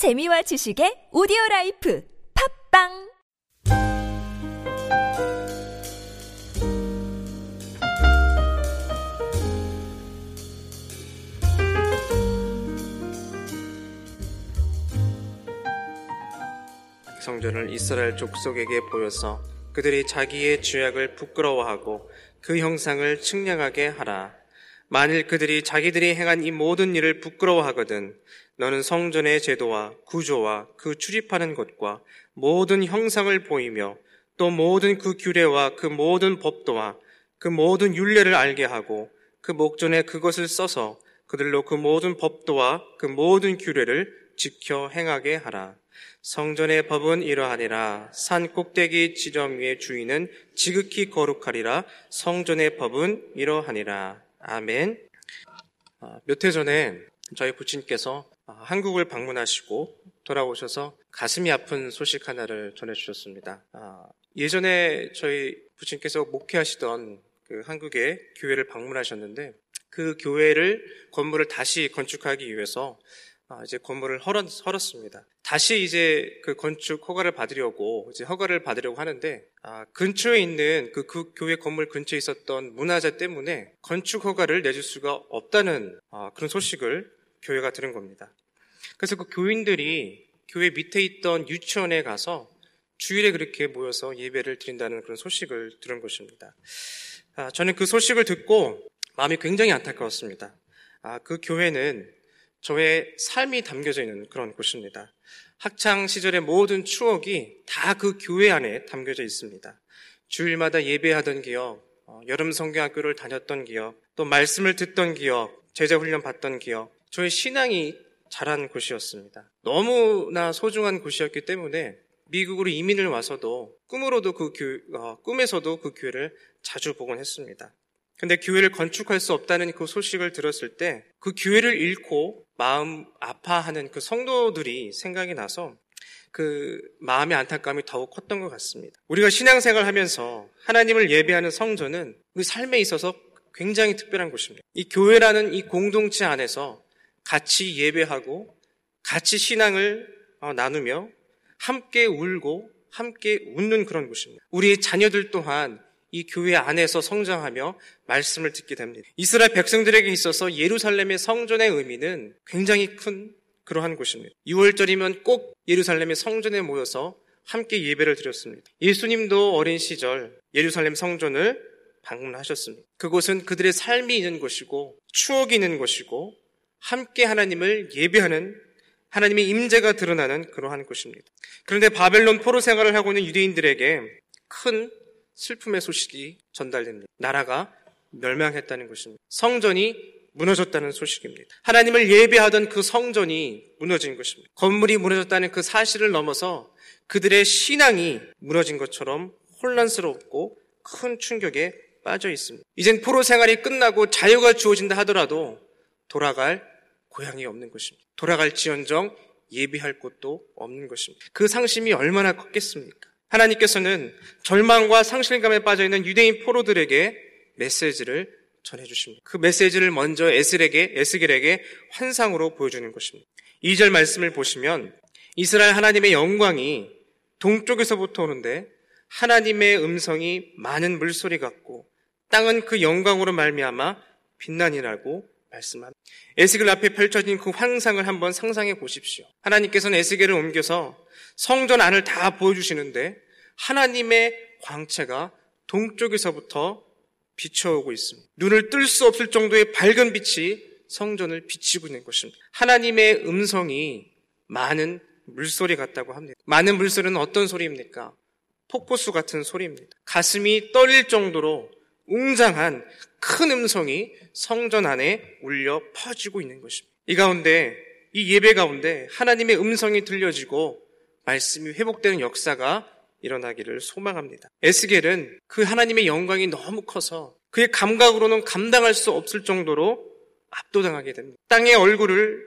재미와 지식의 오디오 life 팟빵 성전을 이스라엘 족속에게 보여서 그들이 자기의 죄악을 부끄러워하고 그 형상을 측량하게 하라. 만일 그들이 자기들이 행한 이 모든 일을 부끄러워하거든 너는 성전의 제도와 구조와 그 출입하는 것과 모든 형상을 보이며 또 모든 그 규례와 그 모든 법도와 그 모든 율례를 알게 하고 그 목전에 그것을 써서 그들로 그 모든 법도와 그 모든 규례를 지켜 행하게 하라. 성전의 법은 이러하니라. 산 꼭대기 지점 위의 주인은 지극히 거룩하리라. 성전의 법은 이러하니라. 아멘. 아, 몇해 전에 저희 부친께서 한국을 방문하시고 돌아오셔서 가슴이 아픈 소식 하나를 전해주셨습니다. 아, 예전에 저희 부친께서 목회하시던 그 한국의 교회를 방문하셨는데 그 교회를 건물을 다시 건축하기 위해서 아, 이제 건물을 헐었, 헐었습니다. 다시 이제 그 건축 허가를 받으려고 이제 허가를 받으려고 하는데 아, 근처에 있는 그, 그, 교회 건물 근처에 있었던 문화재 때문에 건축 허가를 내줄 수가 없다는 아, 그런 소식을 교회가 들은 겁니다. 그래서 그 교인들이 교회 밑에 있던 유치원에 가서 주일에 그렇게 모여서 예배를 드린다는 그런 소식을 들은 것입니다. 아, 저는 그 소식을 듣고 마음이 굉장히 안타까웠습니다. 아, 그 교회는 저의 삶이 담겨져 있는 그런 곳입니다. 학창 시절의 모든 추억이 다 그 교회 안에 담겨져 있습니다. 주일마다 예배하던 기억, 어, 여름 성경학교를 다녔던 기억, 또 말씀을 듣던 기억, 제자 훈련 받던 기억, 저의 신앙이 자란 곳이었습니다. 너무나 소중한 곳이었기 때문에 미국으로 이민을 와서도 꿈으로도 그 교, 어, 꿈에서도 그 교회를 자주 보곤 했습니다. 근데 교회를 건축할 수 없다는 그 소식을 들었을 때 그 교회를 잃고 마음 아파하는 그 성도들이 생각이 나서 그 마음의 안타까움이 더욱 컸던 것 같습니다. 우리가 신앙생활 하면서 하나님을 예배하는 성전은 우리 삶에 있어서 굉장히 특별한 곳입니다. 이 교회라는 이 공동체 안에서 같이 예배하고 같이 신앙을 어, 나누며 함께 울고 함께 웃는 그런 곳입니다. 우리 자녀들 또한 이 교회 안에서 성장하며 말씀을 듣게 됩니다. 이스라엘 백성들에게 있어서 예루살렘의 성전의 의미는 굉장히 큰 그러한 곳입니다. 6월절이면 꼭 예루살렘의 성전에 모여서 함께 예배를 드렸습니다. 예수님도 어린 시절 예루살렘 성전을 방문하셨습니다. 그곳은 그들의 삶이 있는 곳이고 추억이 있는 곳이고 함께 하나님을 예배하는 하나님의 임재가 드러나는 그러한 곳입니다. 그런데 바벨론 포로 생활을 하고 있는 유대인들에게 큰 슬픔의 소식이 전달됩니다. 나라가 멸망했다는 것입니다. 성전이 무너졌다는 소식입니다. 하나님을 예배하던 그 성전이 무너진 것입니다. 건물이 무너졌다는 그 사실을 넘어서 그들의 신앙이 무너진 것처럼 혼란스럽고 큰 충격에 빠져 있습니다. 이젠 포로 생활이 끝나고 자유가 주어진다 하더라도 돌아갈 고향이 없는 것입니다. 돌아갈 지연정 예비할 곳도 없는 것입니다. 그 상심이 얼마나 컸겠습니까? 하나님께서는 절망과 상실감에 빠져 있는 유대인 포로들에게 메시지를 전해 주십니다. 그 메시지를 먼저 에스겔에게 에스겔에게 환상으로 보여주는 것입니다. 2절 말씀을 보시면 이스라엘 하나님의 영광이 동쪽에서부터 오는데 하나님의 음성이 많은 물소리 같고 땅은 그 영광으로 말미암아 빛나니 라고 말씀합니다. 에스겔 앞에 펼쳐진 그 환상을 한번 상상해 보십시오. 하나님께서는 에스겔을 옮겨서 성전 안을 다 보여주시는데 하나님의 광채가 동쪽에서부터 비춰오고 있습니다. 눈을 뜰 수 없을 정도의 밝은 빛이 성전을 비치고 있는 것입니다. 하나님의 음성이 많은 물소리 같다고 합니다. 많은 물소리는 어떤 소리입니까? 폭포수 같은 소리입니다. 가슴이 떨릴 정도로 웅장한 큰 음성이 성전 안에 울려 퍼지고 있는 것입니다. 이 가운데, 이 예배 가운데 하나님의 음성이 들려지고 말씀이 회복되는 역사가 일어나기를 소망합니다. 에스겔은 그 하나님의 영광이 너무 커서 그의 감각으로는 감당할 수 없을 정도로 압도당하게 됩니다. 땅의 얼굴을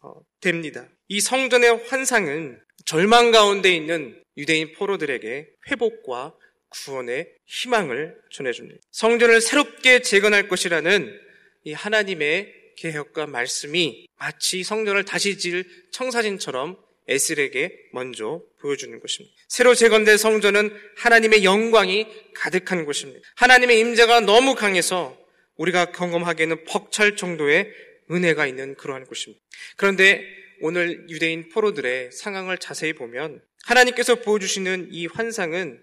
어, 댑니다. 이 성전의 환상은 절망 가운데 있는 유대인 포로들에게 회복과 구원의 희망을 전해줍니다. 성전을 새롭게 재건할 것이라는 이 하나님의 계획과 말씀이 마치 성전을 다시 지을 청사진처럼 에스겔에게 먼저 보여주는 것입니다. 새로 재건된 성전은 하나님의 영광이 가득한 곳입니다. 하나님의 임재가 너무 강해서 우리가 경험하기에는 벅찰 정도의 은혜가 있는 그러한 곳입니다. 그런데 오늘 유대인 포로들의 상황을 자세히 보면 하나님께서 보여주시는 이 환상은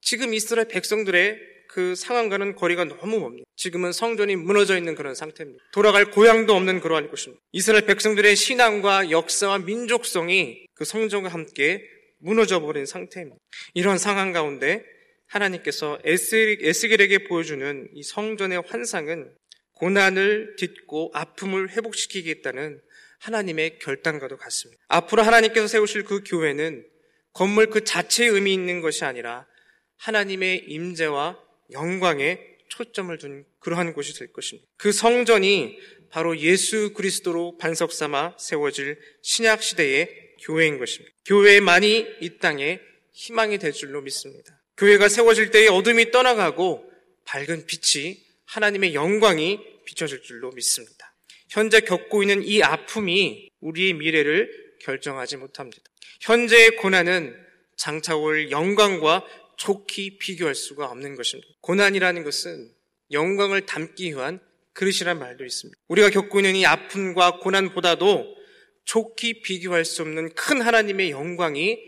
지금 이스라엘 백성들의 그 상황과는 거리가 너무 멉니다. 지금은 성전이 무너져 있는 그런 상태입니다. 돌아갈 고향도 없는 그러한 곳입니다. 이스라엘 백성들의 신앙과 역사와 민족성이 그 성전과 함께 무너져 버린 상태입니다. 이런 상황 가운데 하나님께서 에스겔에게 보여주는 이 성전의 환상은 고난을 딛고 아픔을 회복시키겠다는 하나님의 결단과도 같습니다. 앞으로 하나님께서 세우실 그 교회는 건물 그 자체에 의미 있는 것이 아니라 하나님의 임재와 영광에 초점을 둔 그러한 곳이 될 것입니다. 그 성전이 바로 예수 그리스도로 반석 삼아 세워질 신약 시대의 교회인 것입니다. 교회만이 이 땅에 희망이 될 줄로 믿습니다. 교회가 세워질 때에 어둠이 떠나가고 밝은 빛이 하나님의 영광이 비춰질 줄로 믿습니다. 현재 겪고 있는 이 아픔이 우리의 미래를 결정하지 못합니다. 현재의 고난은 장차 올 영광과 좋게 비교할 수가 없는 것입니다. 고난이라는 것은 영광을 담기 위한 그릇이란 말도 있습니다. 우리가 겪고 있는 이 아픔과 고난보다도 좋게 비교할 수 없는 큰 하나님의 영광이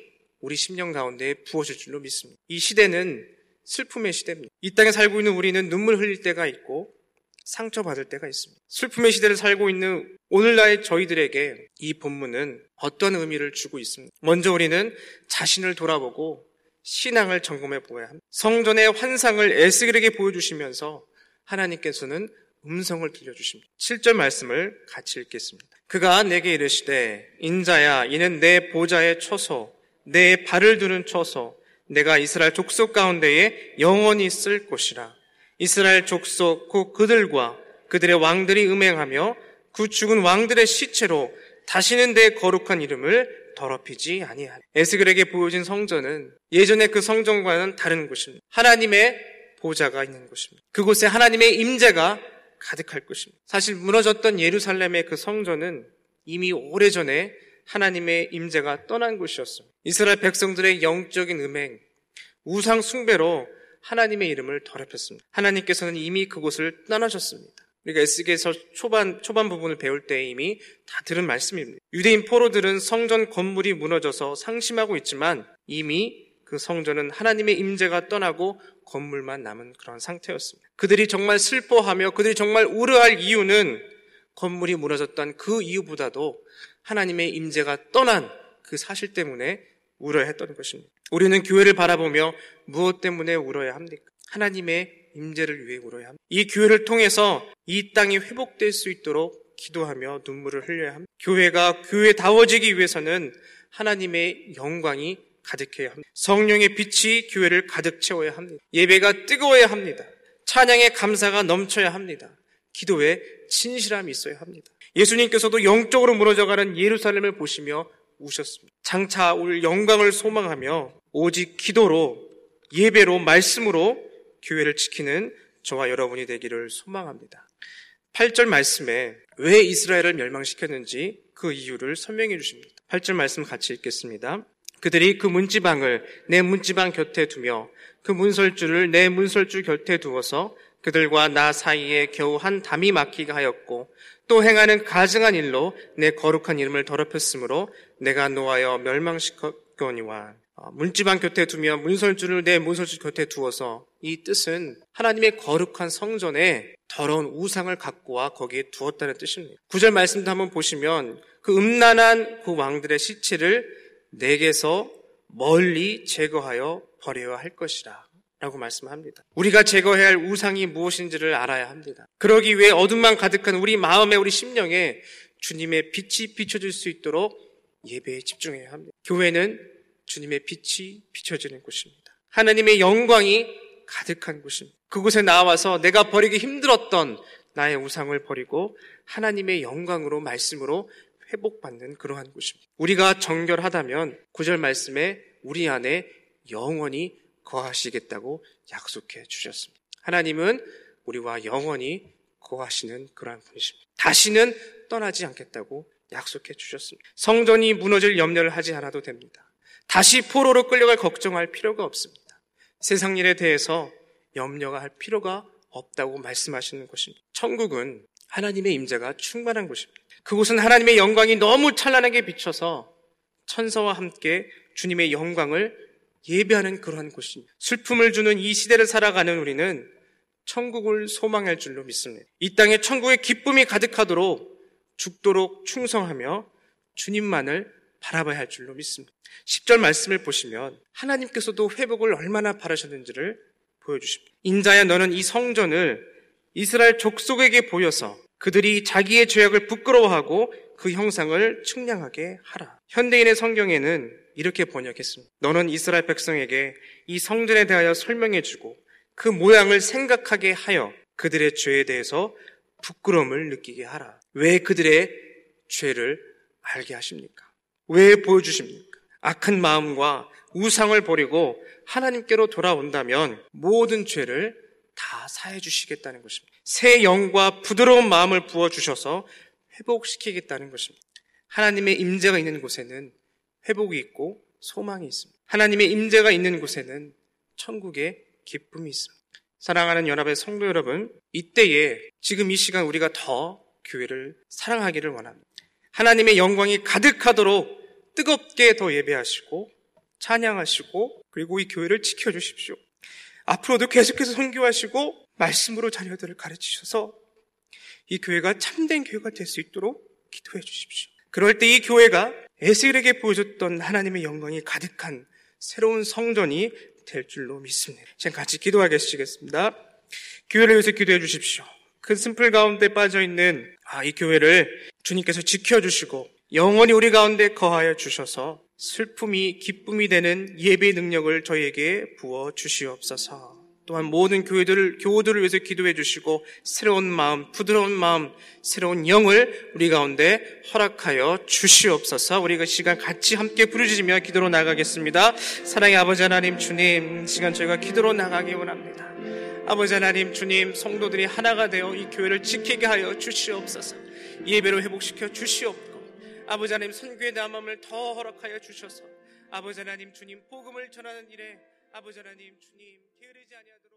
우리 심령 가운데 부어질 줄로 믿습니다. 이 시대는 슬픔의 시대입니다. 이 땅에 살고 있는 우리는 눈물 흘릴 때가 있고 상처받을 때가 있습니다. 슬픔의 시대를 살고 있는 오늘날 저희들에게 이 본문은 어떤 의미를 주고 있습니다. 먼저 우리는 자신을 돌아보고 신앙을 점검해 보아야 합니다. 성전의 환상을 에스겔에게 보여주시면서 하나님께서는 음성을 들려주십니다. 7절 말씀을 같이 읽겠습니다. 그가 내게 이르시되 인자야 이는 내 보좌에 쳐서 내 발을 두는 쳐서 내가 이스라엘 족속 가운데에 영원히 쓸 것이라. 이스라엘 족속 곧 그들과 그들의 왕들이 음행하며 그 죽은 왕들의 시체로 다시는 내 거룩한 이름을 더럽히지 아니하니. 에스겔에게 보여진 성전은 예전의 그 성전과는 다른 곳입니다. 하나님의 보좌가 있는 곳입니다. 그곳에 하나님의 임재가 가득할 것입니다. 사실 무너졌던 예루살렘의 그 성전은 이미 오래전에 하나님의 임재가 떠난 곳이었습니다. 이스라엘 백성들의 영적인 음행, 우상 숭배로 하나님의 이름을 더럽혔습니다. 하나님께서는 이미 그곳을 떠나셨습니다. 우리가 에스겔서 초반 초반 부분을 배울 때 이미 다 들은 말씀입니다. 유대인 포로들은 성전 건물이 무너져서 상심하고 있지만 이미 그 성전은 하나님의 임재가 떠나고 건물만 남은 그런 상태였습니다. 그들이 정말 슬퍼하며 그들이 정말 우려할 이유는 건물이 무너졌던 그 이유보다도 하나님의 임재가 떠난 그 사실 때문에 우려했던 것입니다. 우리는 교회를 바라보며 무엇 때문에 울어야 합니까? 하나님의 임재를 울어야 합니다. 이 교회를 통해서 이 땅이 회복될 수 있도록 기도하며 눈물을 흘려야 합니다. 교회가 교회다워지기 위해서는 하나님의 영광이 가득해야 합니다. 성령의 빛이 교회를 가득 채워야 합니다. 예배가 뜨거워야 합니다. 찬양의 감사가 넘쳐야 합니다. 기도에 진실함이 있어야 합니다. 예수님께서도 영적으로 무너져가는 예루살렘을 보시며 우셨습니다. 장차 올 영광을 소망하며 오직 기도로 예배로 말씀으로 교회를 지키는 저와 여러분이 되기를 소망합니다. 8절 말씀에 왜 이스라엘을 멸망시켰는지 그 이유를 설명해 주십니다. 8절 말씀 같이 읽겠습니다. 그들이 그 문지방을 내 문지방 곁에 두며 그 문설주를 내 문설주 곁에 두어서 그들과 나 사이에 겨우 한 담이 막히게 하였고 또 행하는 가증한 일로 내 거룩한 이름을 더럽혔으므로 내가 노하여 멸망시켰거니와 어, 문지방 곁에 두며 문설주를 내 문설주 곁에 두어서 이 뜻은 하나님의 거룩한 성전에 더러운 우상을 갖고 와 거기에 두었다는 뜻입니다. 구절 말씀도 한번 보시면 그 음란한 그 왕들의 시체를 내게서 멀리 제거하여 버려야 할 것이라. 라고 말씀합니다. 우리가 제거해야 할 우상이 무엇인지를 알아야 합니다. 그러기 위해 어둠만 가득한 우리 마음에 우리 심령에 주님의 빛이 비춰질 수 있도록 예배에 집중해야 합니다. 교회는 주님의 빛이 비춰지는 곳입니다. 하나님의 영광이 가득한 곳입니다. 그곳에 나와서 내가 버리기 힘들었던 나의 우상을 버리고 하나님의 영광으로 말씀으로 회복받는 그러한 곳입니다. 우리가 정결하다면 구절 말씀에 우리 안에 영원히 거하시겠다고 약속해 주셨습니다. 하나님은 우리와 영원히 거하시는 그러한 분이십니다. 다시는 떠나지 않겠다고 약속해 주셨습니다. 성전이 무너질 염려를 하지 않아도 됩니다. 다시 포로로 끌려갈 걱정할 필요가 없습니다. 세상 일에 대해서 염려가 할 필요가 없다고 말씀하시는 것입니다. 천국은 하나님의 임재가 충만한 곳입니다. 그곳은 하나님의 영광이 너무 찬란하게 비쳐서 천사와 함께 주님의 영광을 예배하는 그러한 곳입니다. 슬픔을 주는 이 시대를 살아가는 우리는 천국을 소망할 줄로 믿습니다. 이 땅에 천국의 기쁨이 가득하도록 죽도록 충성하며 주님만을 바라봐야 할 줄로 믿습니다. 10절 말씀을 보시면 하나님께서도 회복을 얼마나 바라셨는지를 보여주십니다. 인자야 너는 이 성전을 이스라엘 족속에게 보여서 그들이 자기의 죄악을 부끄러워하고 그 형상을 측량하게 하라. 현대인의 성경에는 이렇게 번역했습니다. 너는 이스라엘 백성에게 이 성전에 대하여 설명해주고 그 모양을 생각하게 하여 그들의 죄에 대해서 부끄러움을 느끼게 하라. 왜 그들의 죄를 알게 하십니까? 왜 보여주십니까? 악한 마음과 우상을 버리고 하나님께로 돌아온다면 모든 죄를 다 사해 주시겠다는 것입니다. 새 영과 부드러운 마음을 부어 주셔서 회복시키겠다는 것입니다. 하나님의 임재가 있는 곳에는 회복이 있고 소망이 있습니다. 하나님의 임재가 있는 곳에는 천국의 기쁨이 있습니다. 사랑하는 연합의 성도 여러분, 이때에 지금 이 시간 우리가 더 교회를 사랑하기를 원합니다. 하나님의 영광이 가득하도록 뜨겁게 더 예배하시고 찬양하시고 그리고 이 교회를 지켜주십시오. 앞으로도 계속해서 선교하시고 말씀으로 자녀들을 가르치셔서 이 교회가 참된 교회가 될 수 있도록 기도해 주십시오. 그럴 때 이 교회가 에스겔에게 보여줬던 하나님의 영광이 가득한 새로운 성전이 될 줄로 믿습니다. 지금 같이 기도하겠습니다. 교회를 위해서 기도해 주십시오. 큰 슬픔 가운데 빠져 있는 아, 이 교회를 주님께서 지켜주시고 영원히 우리 가운데 거하여 주셔서 슬픔이 기쁨이 되는 예배 능력을 저희에게 부어 주시옵소서. 또한 모든 교회들을, 교우들을 위해서 기도해 주시고 새로운 마음, 부드러운 마음, 새로운 영을 우리 가운데 허락하여 주시옵소서 우리가 시간 같이 함께 부르짖으며 기도로 나가겠습니다. 사랑의 아버지 하나님 주님, 시간 저희가 기도로 나가기 원합니다. 아버지 하나님 주님, 성도들이 하나가 되어 이 교회를 지키게 하여 주시옵소서 예배로 회복시켜 주시옵고 아버지 하나님 선교의 남함을 더 허락하여 주셔서 아버지 하나님 주님 복음을 전하는 일에 아버지 하나님 주님 게으르지 아니하도록